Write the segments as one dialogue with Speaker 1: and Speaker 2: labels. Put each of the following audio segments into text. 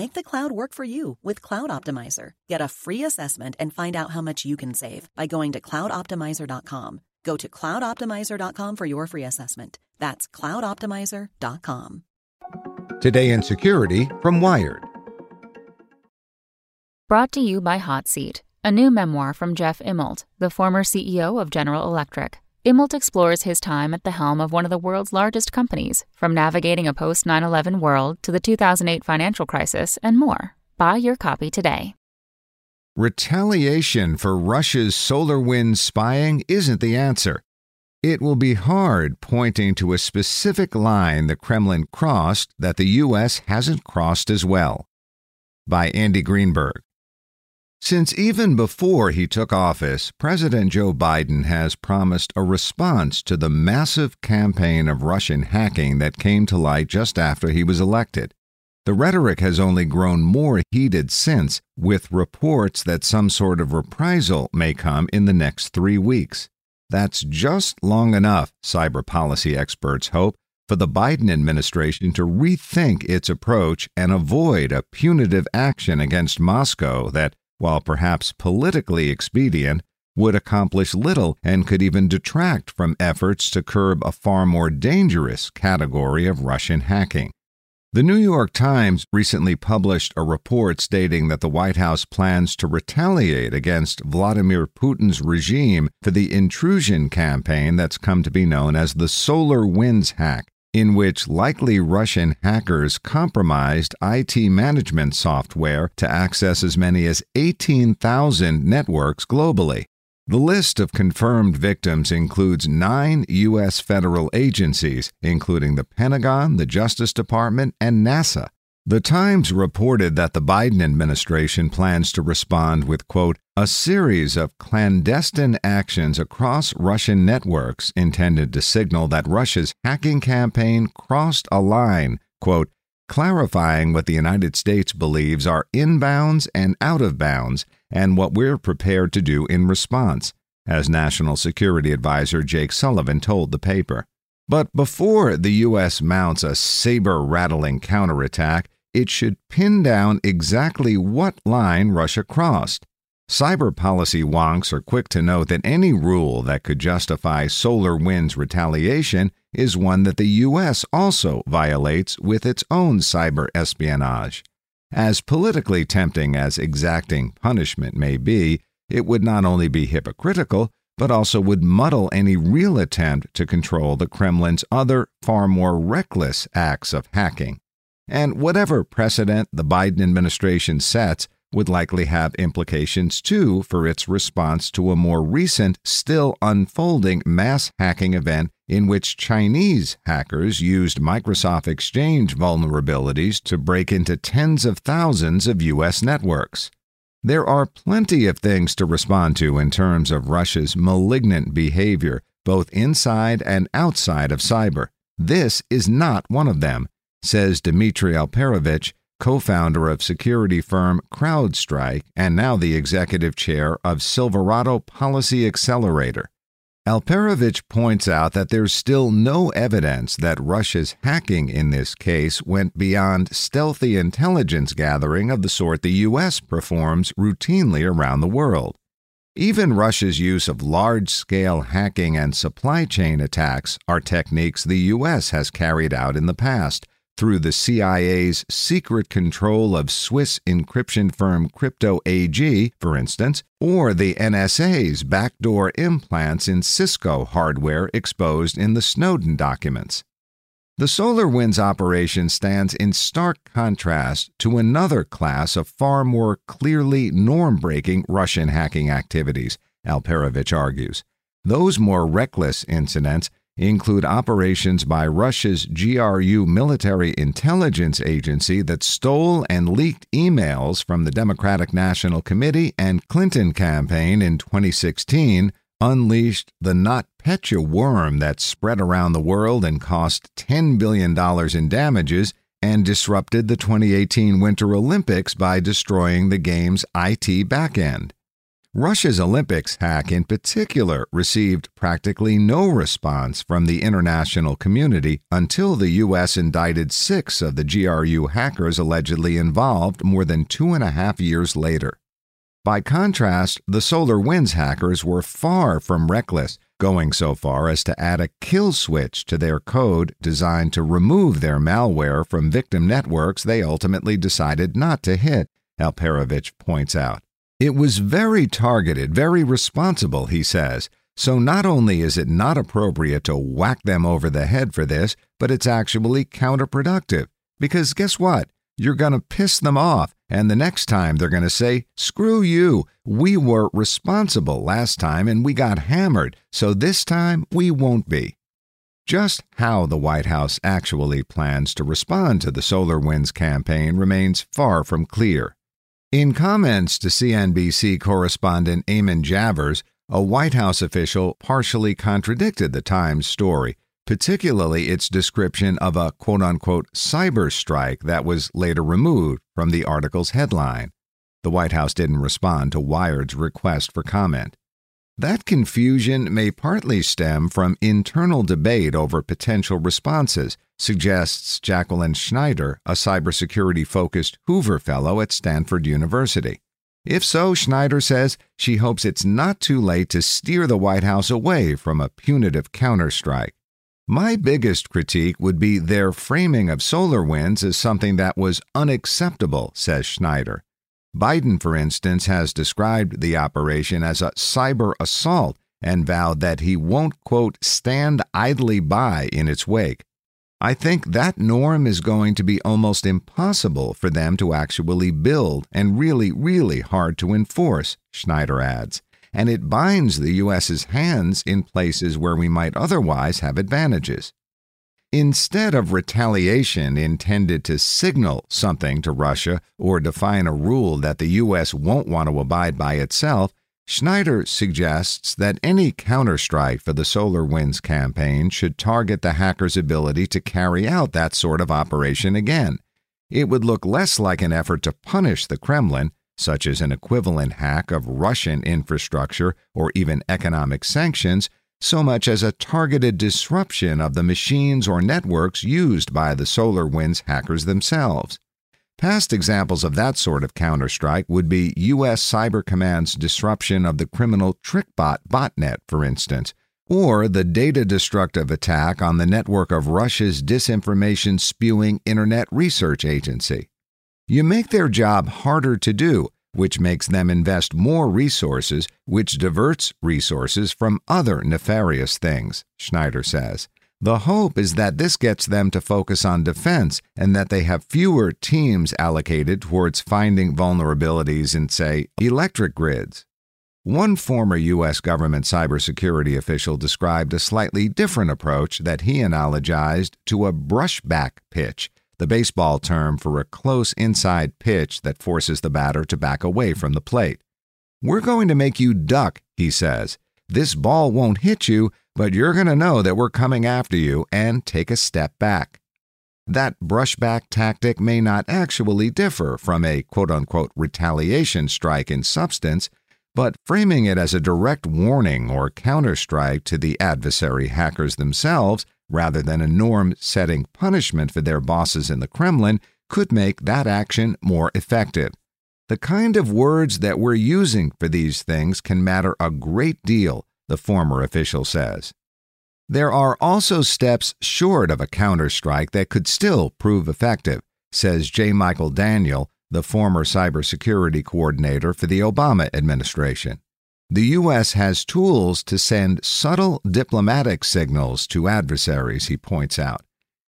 Speaker 1: Make the cloud work for you with Cloud Optimizer. Get a free assessment and find out how much you can save by going to cloudoptimizer.com. Go to cloudoptimizer.com for your free assessment. That's cloudoptimizer.com.
Speaker 2: Today in Security from Wired.
Speaker 3: Brought to you by Hot Seat, a new memoir from Jeff Immelt, the former CEO of General Electric. Immelt explores his time at the helm of one of the world's largest companies, from navigating a post 9 11 world to the 2008 financial crisis and more. Buy your copy today.
Speaker 2: Retaliation for Russia's SolarWinds spying isn't the answer. It will be hard pointing to a specific line the Kremlin crossed that the U.S. hasn't crossed as well. By Andy Greenberg. Since even before he took office, President Joe Biden has promised a response to the massive campaign of Russian hacking that came to light just after he was elected. The rhetoric has only grown more heated since, with reports that some sort of reprisal may come in the next three weeks. That's just long enough, cyber policy experts hope, for the Biden administration to rethink its approach and avoid a punitive action against Moscow that while perhaps politically expedient, would accomplish little and could even detract from efforts to curb a far more dangerous category of Russian hacking. The New York Times recently published a report stating that the White House plans to retaliate against Vladimir Putin's regime for the intrusion campaign that's come to be known as the SolarWinds hack, in which likely Russian hackers compromised IT management software to access as many as 18,000 networks globally. The list of confirmed victims includes nine U.S. federal agencies, including the Pentagon, the Justice Department, and NASA. The Times reported that the Biden administration plans to respond with, quote, a series of clandestine actions across Russian networks intended to signal that Russia's hacking campaign crossed a line, quote, clarifying what the United States believes are inbounds and out of bounds and what we're prepared to do in response, as National Security Advisor Jake Sullivan told the paper. But before the U.S. mounts a saber rattling counterattack, it should pin down exactly what line Russia crossed. Cyber policy wonks are quick to note that any rule that could justify SolarWinds retaliation is one that the U.S. also violates with its own cyber espionage. As politically tempting as exacting punishment may be, it would not only be hypocritical, but also would muddle any real attempt to control the Kremlin's other, far more reckless acts of hacking. And whatever precedent the Biden administration sets would likely have implications too for its response to a more recent, still unfolding mass hacking event in which Chinese hackers used Microsoft Exchange vulnerabilities to break into tens of thousands of U.S. networks. There are plenty of things to respond to in terms of Russia's malignant behavior, both inside and outside of cyber. This is not one of them, says Dmitry Alperovitch, co founder of security firm CrowdStrike and now the executive chair of Silverado Policy Accelerator. Alperovitch points out that there's still no evidence that Russia's hacking in this case went beyond stealthy intelligence gathering of the sort the U.S. performs routinely around the world. Even Russia's use of large scale hacking and supply chain attacks are techniques the U.S. has carried out in the past through the CIA's secret control of Swiss encryption firm Crypto AG, for instance, or the NSA's backdoor implants in Cisco hardware exposed in the Snowden documents. The SolarWinds operation stands in stark contrast to another class of far more clearly norm breaking Russian hacking activities, Alperovitch argues. Those more reckless incidents include operations by Russia's GRU military intelligence agency that stole and leaked emails from the Democratic National Committee and Clinton campaign in 2016, unleashed the NotPetya worm that spread around the world and cost $10 billion in damages, and disrupted the 2018 Winter Olympics by destroying the game's IT backend. Russia's Olympics hack, in particular, received practically no response from the international community until the U.S. indicted six of the GRU hackers allegedly involved more than two and a half years later. By contrast, the SolarWinds hackers were far from reckless, going so far as to add a kill switch to their code designed to remove their malware from victim networks they ultimately decided not to hit, Alperovitch points out. It was very targeted, very responsible, he says. So not only is it not appropriate to whack them over the head for this, but it's actually counterproductive. Because guess what? You're going to piss them off, and the next time they're going to say, Screw you, we were responsible last time and we got hammered, so this time we won't be. Just how the White House actually plans to respond to the SolarWinds campaign remains far from clear. In comments to CNBC correspondent Eamon Javers, a White House official partially contradicted the Times story, particularly its description of a quote unquote cyber strike that was later removed from the article's headline. The White House didn't respond to Wired's request for comment. That confusion may partly stem from internal debate over potential responses, suggests Jacqueline Schneider, a cybersecurity focused Hoover Fellow at Stanford University. If so, Schneider says she hopes it's not too late to steer the White House away from a punitive counterstrike. My biggest critique would be their framing of SolarWinds as something that was unacceptable, says Schneider. Biden, for instance, has described the operation as a cyber assault and vowed that he won't, quote, stand idly by in its wake. I think that norm is going to be almost impossible for them to actually build and really, really hard to enforce, Schneider adds, and it binds the U.S.'s hands in places where we might otherwise have advantages. Instead of retaliation intended to signal something to Russia or define a rule that the U.S. won't want to abide by itself, Schneider suggests that any counterstrike for the SolarWinds campaign should target the hacker's ability to carry out that sort of operation again. It would look less like an effort to punish the Kremlin, such as an equivalent hack of Russian infrastructure or even economic sanctions, so much as a targeted disruption of the machines or networks used by the SolarWinds hackers themselves. Past examples of that sort of counterstrike would be U.S. Cyber Command's disruption of the criminal TrickBot botnet, for instance, or the data destructive attack on the network of Russia's disinformation spewing Internet Research Agency. You make their job harder to do which makes them invest more resources, which diverts resources from other nefarious things, Schneider says. The hope is that this gets them to focus on defense and that they have fewer teams allocated towards finding vulnerabilities in, say, electric grids. One former U.S. government cybersecurity official described a slightly different approach that he analogized to a brushback pitch the baseball term for a close inside pitch that forces the batter to back away from the plate. We're going to make you duck, he says. this ball won't hit you, but you're going to know that we're coming after you and take a step back. That brushback tactic may not actually differ from a quote unquote retaliation strike in substance, but framing it as a direct warning or counterstrike to the adversary hackers themselves rather than a norm setting punishment for their bosses in the Kremlin could make that action more effective. The kind of words that we're using for these things can matter a great deal, the former official says. There are also steps short of a counterstrike that could still prove effective, says J. Michael Daniel, the former cybersecurity coordinator for the Obama administration. The U.S. has tools to send subtle diplomatic signals to adversaries, he points out.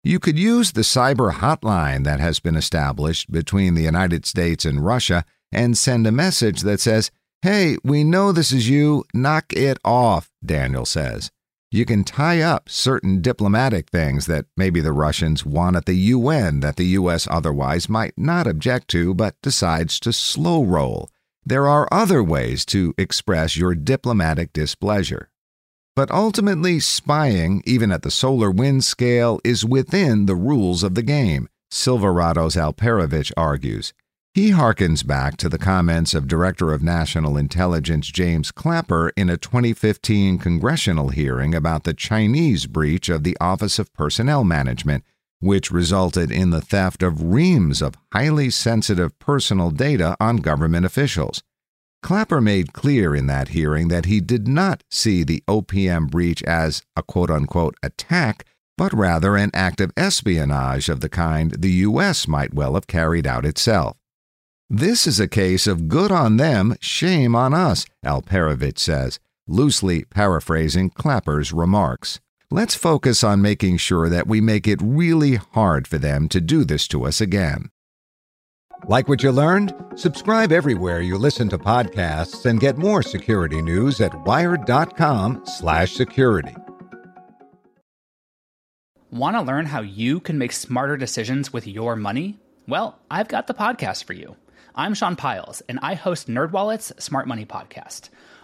Speaker 2: You could use the cyber hotline that has been established between the United States and Russia and send a message that says, Hey, we know this is you, knock it off, Daniel says. You can tie up certain diplomatic things that maybe the Russians want at the UN that the U.S. otherwise might not object to but decides to slow roll. There are other ways to express your diplomatic displeasure. But ultimately, spying, even at the solar wind scale, is within the rules of the game, Silverados Alperovitch argues. He harkens back to the comments of Director of National Intelligence James Clapper in a 2015 congressional hearing about the Chinese breach of the Office of Personnel Management, which resulted in the theft of reams of highly sensitive personal data on government officials. Clapper made clear in that hearing that he did not see the OPM breach as a quote unquote attack, but rather an act of espionage of the kind the U.S. might well have carried out itself. This is a case of good on them, shame on us, Alperovitch says, loosely paraphrasing Clapper's remarks. Let's focus on making sure that we make it really hard for them to do this to us again. Like what you learned? Subscribe everywhere you listen to podcasts and get more security news at wired.com/security.
Speaker 4: Want to learn how you can make smarter decisions with your money? Well, I've got the podcast for you. I'm Sean Pyles, and I host NerdWallet's Smart Money Podcast.